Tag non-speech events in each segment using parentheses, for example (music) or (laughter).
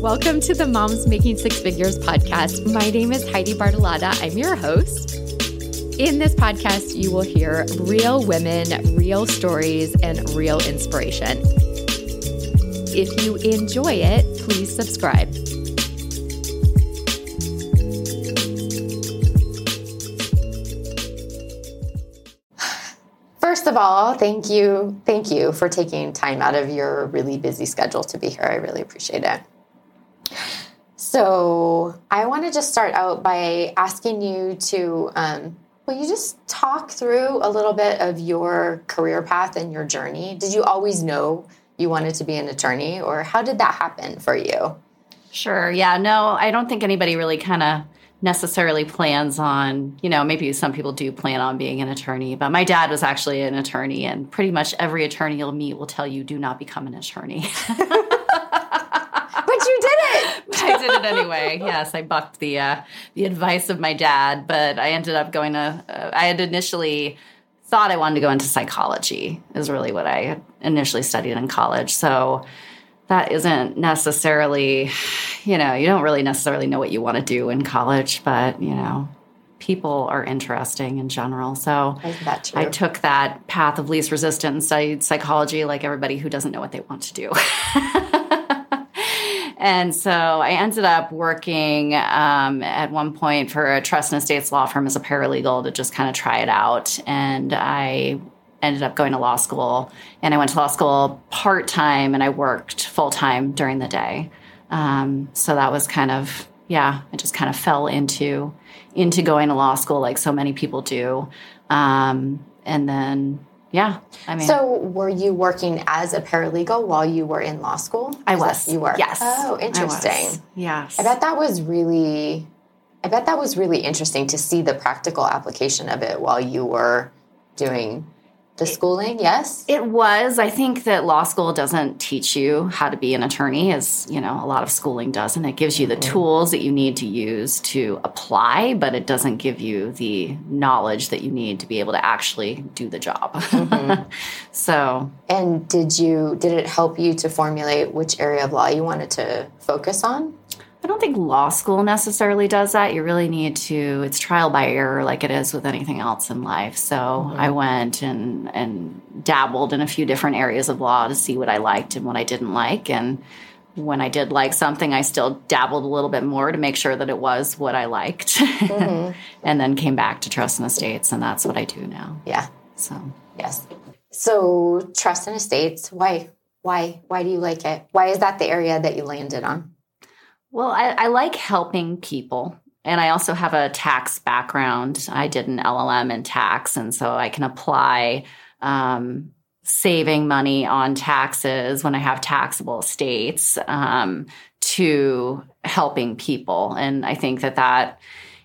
Welcome to the Moms Making Six Figures podcast. My name is Heidi Bartolotta. I'm your host. In this podcast, you will hear real women, real stories, and real inspiration. If you enjoy it, please subscribe. First of all, thank you. Thank you for taking time out of your really busy schedule to be here. I really appreciate it. So, I want to just start out by asking you to um, will you just talk through a little bit of your career path and your journey? Did you always know you wanted to be an attorney, or how did that happen for you? Sure. Yeah. No, I don't think anybody really kind of necessarily plans on, you know, maybe some people do plan on being an attorney, but my dad was actually an attorney, and pretty much every attorney you'll meet will tell you do not become an attorney. (laughs) But you did it. (laughs) I did it anyway. Yes, I bucked the uh, the advice of my dad, but I ended up going to. Uh, I had initially thought I wanted to go into psychology. Is really what I had initially studied in college. So that isn't necessarily, you know, you don't really necessarily know what you want to do in college, but you know, people are interesting in general. So I took that path of least resistance and studied psychology like everybody who doesn't know what they want to do. (laughs) And so I ended up working um, at one point for a trust and estates law firm as a paralegal to just kind of try it out. And I ended up going to law school. And I went to law school part time and I worked full time during the day. Um, so that was kind of yeah, I just kind of fell into into going to law school like so many people do. Um, and then yeah. I mean, so were you working as a paralegal while you were in law school? I was. you were. Yes. Oh, interesting. Yes. I bet that was really. I bet that was really interesting to see the practical application of it while you were doing the schooling yes. It was. I think that law school doesn't teach you how to be an attorney as you know a lot of schooling does and it gives you the mm-hmm. tools that you need to use to apply but it doesn't give you the knowledge that you need to be able to actually do the job. Mm-hmm. (laughs) so. And did you did it help you to formulate which area of law you wanted to focus on I don't think law school necessarily does that. You really need to, it's trial by error like it is with anything else in life. So mm-hmm. I went and, and dabbled in a few different areas of law to see what I liked and what I didn't like. And when I did like something, I still dabbled a little bit more to make sure that it was what I liked. Mm-hmm. (laughs) and then came back to trust and estates, and that's what I do now. Yeah. So, yes. So, trust and estates, why? Why? Why do you like it? Why is that the area that you landed on? Well, I, I like helping people. And I also have a tax background. I did an LLM in tax, and so I can apply um, saving money on taxes when I have taxable estates um, to helping people. And I think that that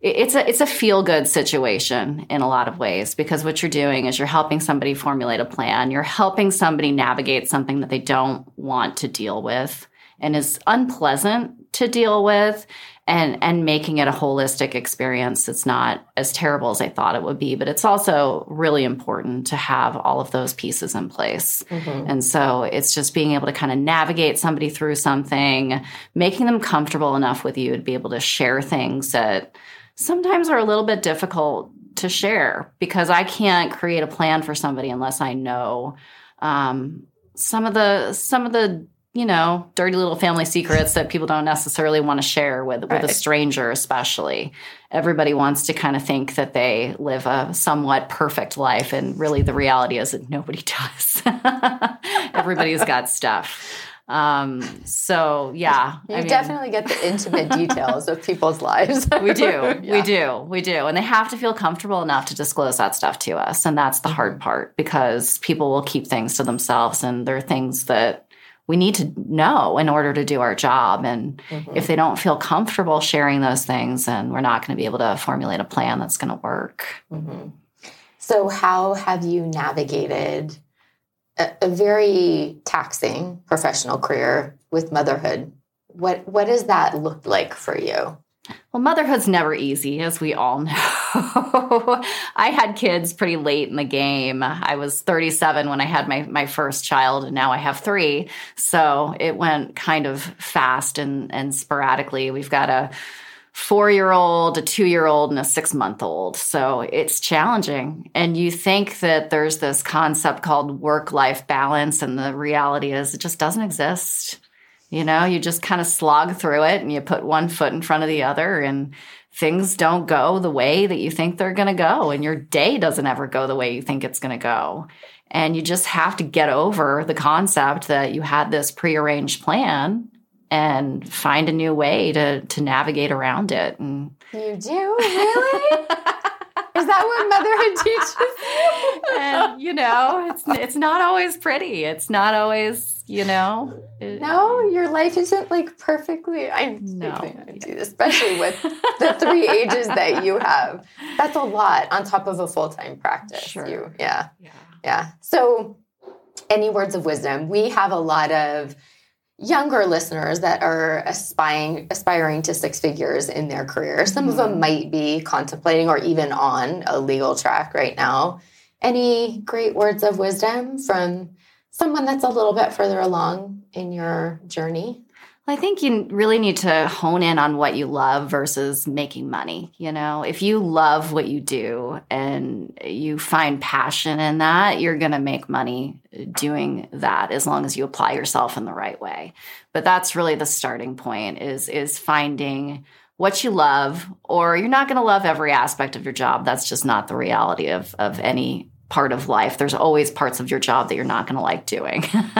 it's a it's a feel good situation in a lot of ways because what you're doing is you're helping somebody formulate a plan. You're helping somebody navigate something that they don't want to deal with and is unpleasant to deal with and and making it a holistic experience it's not as terrible as i thought it would be but it's also really important to have all of those pieces in place mm-hmm. and so it's just being able to kind of navigate somebody through something making them comfortable enough with you to be able to share things that sometimes are a little bit difficult to share because i can't create a plan for somebody unless i know um, some of the some of the you know, dirty little family secrets that people don't necessarily want to share with with right. a stranger, especially. Everybody wants to kind of think that they live a somewhat perfect life, and really, the reality is that nobody (laughs) does. Everybody's got stuff. Um, so yeah, you I mean, definitely get the intimate details of people's lives. (laughs) we do, (laughs) yeah. we do, we do, and they have to feel comfortable enough to disclose that stuff to us, and that's the hard mm-hmm. part because people will keep things to themselves, and there are things that we need to know in order to do our job. And mm-hmm. if they don't feel comfortable sharing those things, then we're not going to be able to formulate a plan that's going to work. Mm-hmm. So, how have you navigated a, a, very taxing professional career with motherhood? What what does that look like for you? Well, motherhood's never easy, as we all know. (laughs) I had kids pretty late in the game. I was 37 when I had my, my first child, and now I have three. So it went kind of fast and, and sporadically. We've got a four year old, a two year old, and a six month old. So it's challenging. And you think that there's this concept called work life balance, and the reality is it just doesn't exist. You know, you just kind of slog through it and you put one foot in front of the other, and things don't go the way that you think they're going to go. And your day doesn't ever go the way you think it's going to go. And you just have to get over the concept that you had this prearranged plan and find a new way to to navigate around it. And you do really. (laughs) Is that what motherhood teaches you? and you know, it's it's not always pretty. It's not always, you know. It, no, your life isn't like perfectly. I no, (laughs) especially with the three ages that you have. That's a lot on top of a full time practice. Sure. You, yeah, yeah, yeah. So, any words of wisdom? We have a lot of younger listeners that are aspiring aspiring to six figures in their career. Some mm-hmm. of them might be contemplating or even on a legal track right now. Any great words of wisdom from someone that's a little bit further along in your journey? I think you really need to hone in on what you love versus making money. You know, if you love what you do and you find passion in that, you're going to make money uh, doing that as long as you apply yourself in the right way. But that's really the starting point is is finding what you love or you're not going to love every aspect of your job. That's just not the reality of of any part of life. There's always parts of your job that you're not going to like doing. (laughs)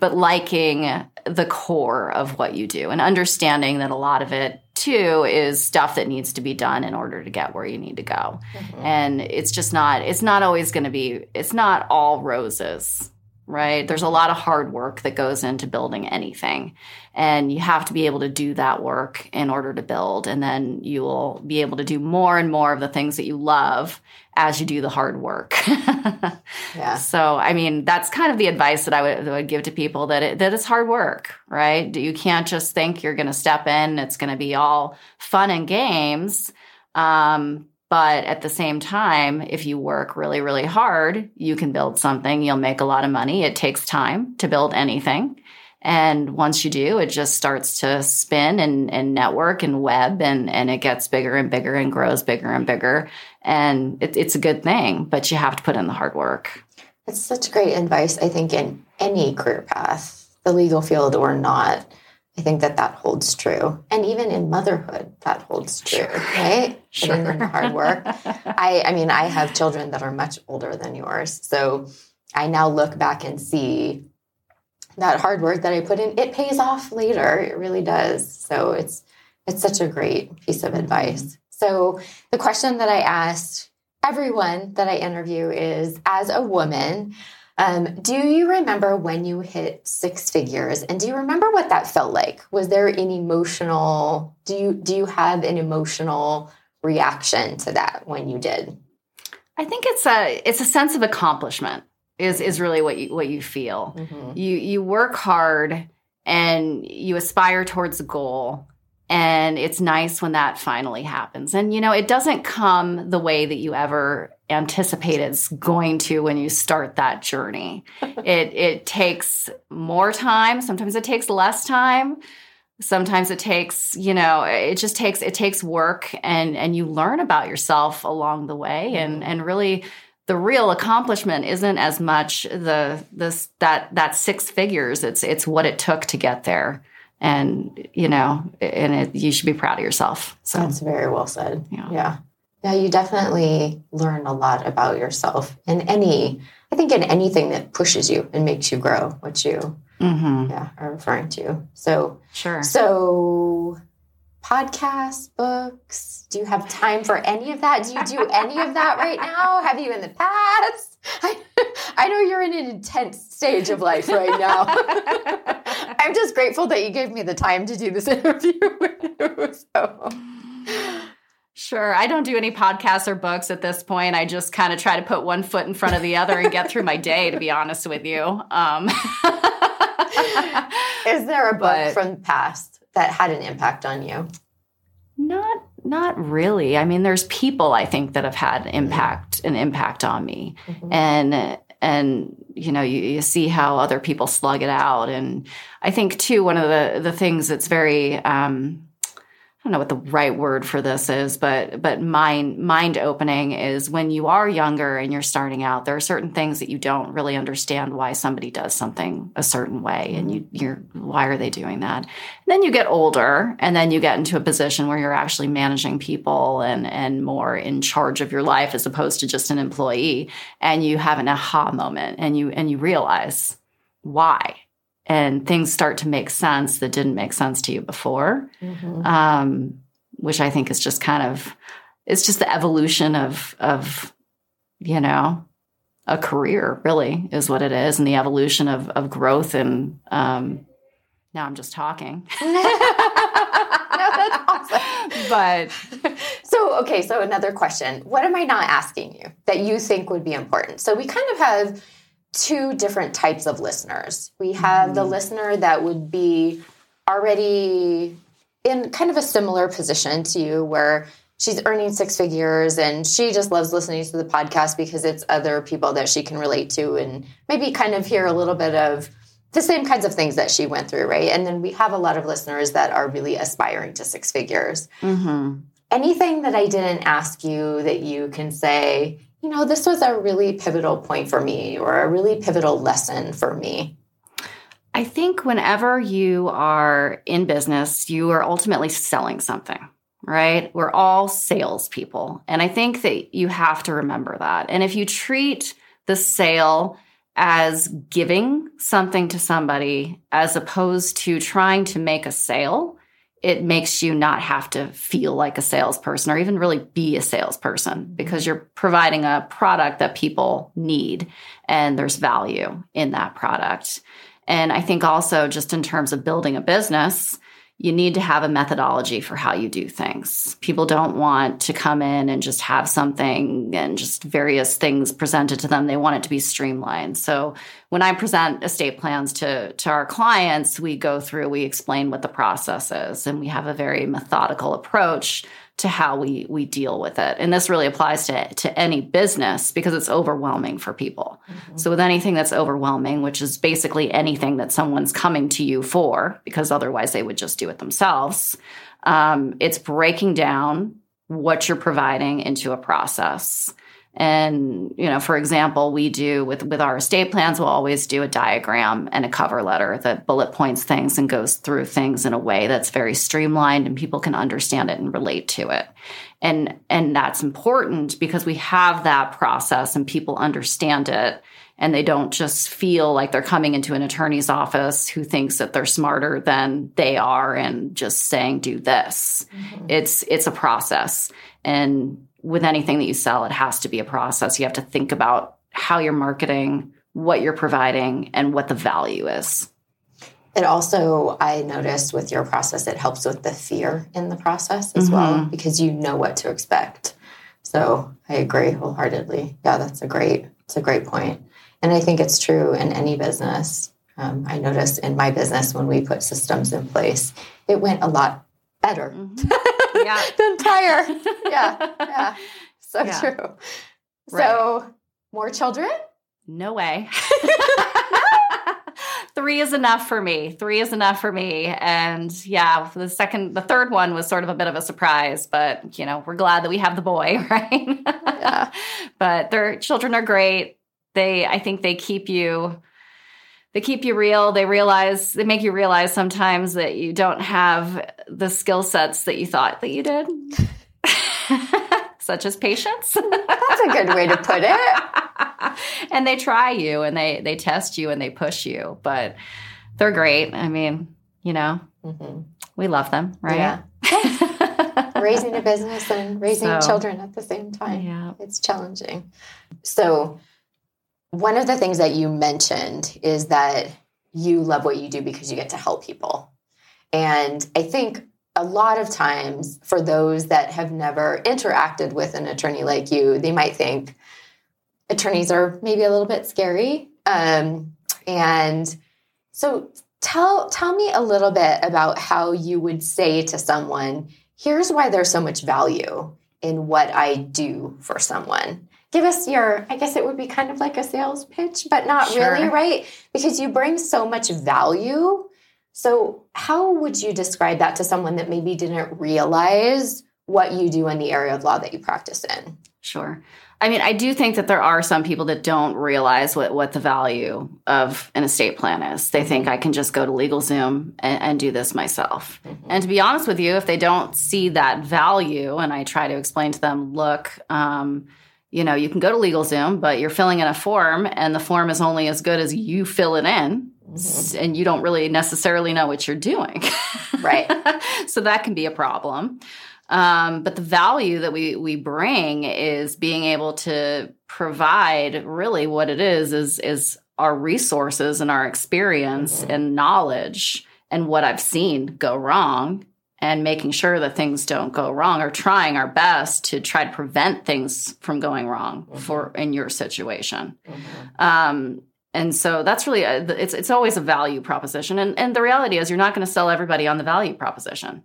but liking the core of what you do and understanding that a lot of it too is stuff that needs to be done in order to get where you need to go. Mm-hmm. And it's just not it's not always going to be it's not all roses right? There's a lot of hard work that goes into building anything. And you have to be able to do that work in order to build. And then you will be able to do more and more of the things that you love as you do the hard work. (laughs) yeah. So, I mean, that's kind of the advice that I would, that would give to people that it, that it's hard work, right? You can't just think you're going to step in, it's going to be all fun and games. Um, but at the same time, if you work really, really hard, you can build something. You'll make a lot of money. It takes time to build anything. And once you do, it just starts to spin and, and network and web and, and it gets bigger and bigger and grows bigger and bigger. And it, it's a good thing, but you have to put in the hard work. It's such great advice, I think, in any career path, the legal field or not. I think that that holds true. And even in motherhood, that holds true, sure. right? Sure. Putting in the hard work. (laughs) I, I mean, I have children that are much older than yours. So I now look back and see that hard work that I put in, it pays off later. It really does. So it's it's such a great piece of advice. Mm-hmm. So the question that I asked everyone that I interview is as a woman, um, do you remember when you hit six figures and do you remember what that felt like? Was there an emotional do you do you have an emotional reaction to that when you did? I think it's a it's a sense of accomplishment is is really what you what you feel. Mm-hmm. You you work hard and you aspire towards a goal and it's nice when that finally happens. And you know, it doesn't come the way that you ever anticipate it's going to when you start that journey. (laughs) it it takes more time, sometimes it takes less time. Sometimes it takes, you know, it just takes it takes work and and you learn about yourself along the way. And mm-hmm. and really the real accomplishment isn't as much the this that that six figures. It's it's what it took to get there. And you know and it, you should be proud of yourself. So. That's very well said. Yeah. Yeah yeah you definitely learn a lot about yourself in any i think in anything that pushes you and makes you grow what you mm-hmm. yeah are referring to so sure so podcasts, books? Do you have time for any of that? Do you do any of that right now? (laughs) Have you in the past? I, I know you're in an intense stage of life right now. (laughs) I'm just grateful that you gave me the time to do this interview with you. So. Sure. I don't do any podcasts or books at this point. I just kind of try to put one foot in front of the other and get through my day, to be honest with you. Um. (laughs) Is there a book but, from the past that had an impact on you? Not not really. I mean, there's people I think that have had impact an impact on me, mm-hmm. and and you know you, you, see how other people slug it out. And I think too one of the the things that's very um, don't know what the right word for this is, but but mind mind opening is when you are younger and you're starting out. There are certain things that you don't really understand why somebody does something a certain way, and you you're why are they doing that? And then you get older, and then you get into a position where you're actually managing people and and more in charge of your life as opposed to just an employee, and you have an aha moment, and you and you realize why and things start to make sense that didn't make sense to you before mm-hmm. um, which i think is just kind of it's just the evolution of of you know a career really is what it is and the evolution of of growth and um, now i'm just talking (laughs) (laughs) no, that's awesome. but so okay so another question what am i not asking you that you think would be important so we kind of have two different types of listeners. We have mm the listener that would be already in kind of a similar position to you where she's earning six figures and she just loves listening to the podcast because it's other people that she can relate to and maybe kind of hear a little bit of the same kinds of things that she went through, right? And then we have a lot of listeners that are really aspiring to six figures. Mm-hmm. Anything that I didn't ask you that you can say, you know, this was a really pivotal point for me or a really pivotal lesson for me? I think whenever you are in business, you are ultimately selling something, right? We're all salespeople. And I think that you have to remember that. And if you treat the sale as giving something to somebody as opposed to trying to make a sale, it makes you not have to feel like a salesperson or even really be a salesperson mm-hmm. because you're providing a product that people need and there's value in that product. And I think also, just in terms of building a business, you need to have a methodology for how you do things. People don't want to come in and just have something and just various things presented to them. They want it to be streamlined. So when I present estate plans to, to our clients, we go through, we explain what the process is, and we have a very methodical approach to how we we deal with it. And this really applies to to any business because it's overwhelming for people. Mm-hmm. So with anything that's overwhelming, which is basically anything that someone's coming to you for, because otherwise they would just do it themselves, um, it's breaking down what you're providing into a process. And, you know, for example, we do with, with our estate plans, we'll always do a diagram and a cover letter that bullet points things and goes through things in a way that's very streamlined and people can understand it and relate to it. And, and that's important because we have that process and people understand it and they don't just feel like they're coming into an attorney's office who thinks that they're smarter than they are and just saying do this mm-hmm. it's it's a process and with anything that you sell, it has to be a process. You have to think about how you're marketing, what you're providing, and what the value is. It also, I noticed with your process, it helps with the fear in the process as mm-hmm. well because you know what to expect. So I agree wholeheartedly. Yeah, that's a great, it's a great point. And I think it's true in any business. Um, I noticed in my business when we put systems in place, it went a lot better. Mm-hmm. (laughs) Yeah. than prior. Yeah. Yeah. (laughs) So yeah. true. Right. So more children? No way. (laughs) Three is enough for me. Three is enough for me. And yeah, the second, the third one was sort of a bit of a surprise, but you know, we're glad that we have the boy, right? yeah. but their children are great. They, I think they keep you they keep you real. They realize they make you realize sometimes that you don't have the skill sets that you thought that you did. (laughs) Such as patience. That's a good way to put it. (laughs) and they try you and they they test you and they push you, but they're great. I mean, you know, mm-hmm. we love them, right? Yeah. (laughs) raising a business and raising so, children at the same time. Yeah. It's challenging. So one of the things that you mentioned is that you love what you do because you get to help people. And I think a lot of times for those that have never interacted with an attorney like you, they might think attorneys are maybe a little bit scary. Um, and so tell tell me a little bit about how you would say to someone, here's why there's so much value in what I do for someone. Give us your, I guess it would be kind of like a sales pitch, but not Sure. really, right? Because you bring so much value. So, how would you describe that to someone that maybe didn't realize what you do in the area of law that you practice in? Sure. I mean, I do think that there are some people that don't realize what, what the value of an estate plan is. They think I can just go to LegalZoom and, and do this myself. And to be honest with you, if they don't see that value, and I try to explain to them, look, um, you know, you can go to LegalZoom, but you're filling in a form, and the form is only as good as you fill it in, s- and you don't really necessarily know what you're doing. Right. (laughs) so that can be a problem. Um, but the value that we we bring is being able to provide really what it is is is our resources and our experience and knowledge and what I've seen go wrong and making sure that things don't go wrong or trying our best to try to prevent things from going wrong mm-hmm. for in your situation. Mm-hmm. Um, and so that's really uh, a, it's it's always a value proposition, and and the reality is you're not going to sell everybody on the value proposition,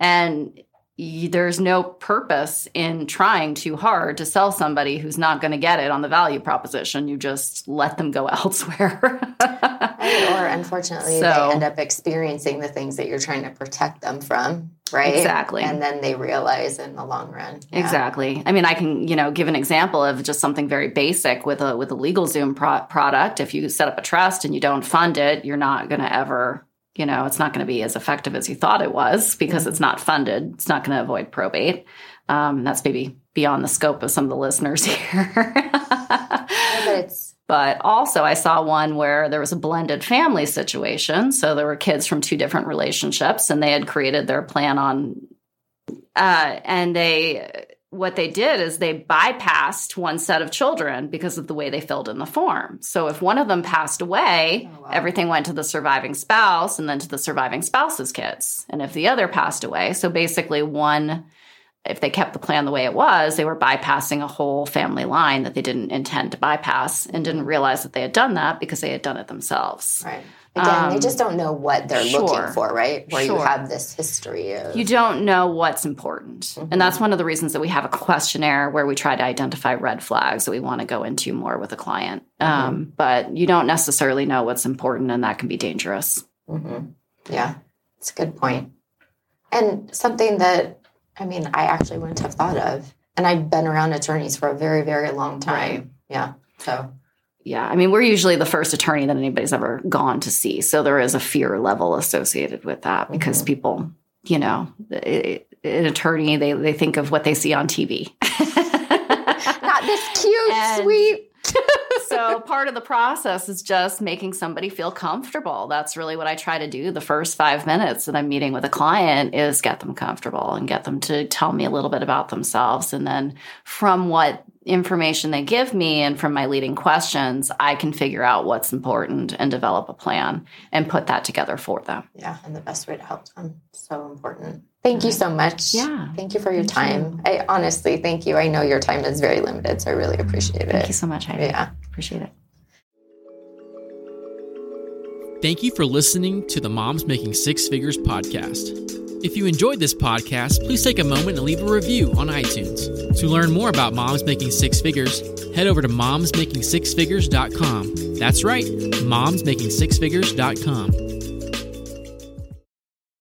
and there's no purpose in trying too hard to sell somebody who's not going to get it on the value proposition. You just let them go (laughs) elsewhere. Right? Or unfortunately, So- they end up experiencing the things that you're trying to protect them from, right? Exactly. And then they realize in the long run. Yeah. Exactly. I mean, I can you know give an example of just something very basic with a with a LegalZoom pro- product. If you set up a trust and you don't fund it, you're not going to ever you know it's not going to be as effective as you thought it was because it's not funded. It's not going to avoid probate. Um, that's maybe beyond the scope of some of the listeners (laughs) here. But also, I saw one where there was a blended family situation. So there were kids from two different relationships, and they had created their plan on. Uh, and they, what they did is they bypassed one set of children because of the way they filled in the form. So if one of them passed away, Oh, wow. everything went to the surviving spouse and then to the surviving spouse's kids. And if the other passed away, so basically one if they kept the plan the way it was, they were bypassing a whole family line that they didn't intend to bypass and didn't realize that they had done that because they had done it themselves. right. Again, they Um, just don't know what they're sure. looking for, right? Where you have this history of You don't know what's important. And that's one of the reasons that we have a questionnaire where we try to identify red flags that we want to go into more with a client. Um, but you don't necessarily know what's important, and that can be dangerous. hmm Yeah, it's a good point. And something that, I mean, I actually wouldn't have thought of. And I've been around attorneys for a very, very long time. Right. Yeah. So, Yeah, I mean, we're usually the first attorney that anybody's ever gone to see. So there is a fear level associated with that because mm-hmm. people, you know, i- an attorney, they, they think of what they see on TV. (laughs) not this cute, And- sweet. (laughs) so part of the process is just making somebody feel comfortable. That's really what I try to do. The first five minutes that I'm meeting with a client is get them comfortable and get them to tell me a little bit about themselves. And then from what information they give me and from my leading questions, I can figure out what's important and develop a plan and put that together for them. Yeah, and the best way to help them. So important. Thank you so much. Yeah. Thank you for your time. I honestly thank you. I know your time is very limited, so I really appreciate it. Thank you so much, Heidi. Yeah. Appreciate it. Thank you for listening to the Moms Making Six Figures podcast. If you enjoyed this podcast, please take a moment and leave a review on iTunes. To learn more about Moms Making Six Figures, head over to momsmakingsixfigures.com. That's right, momsmakingsixfigures.com.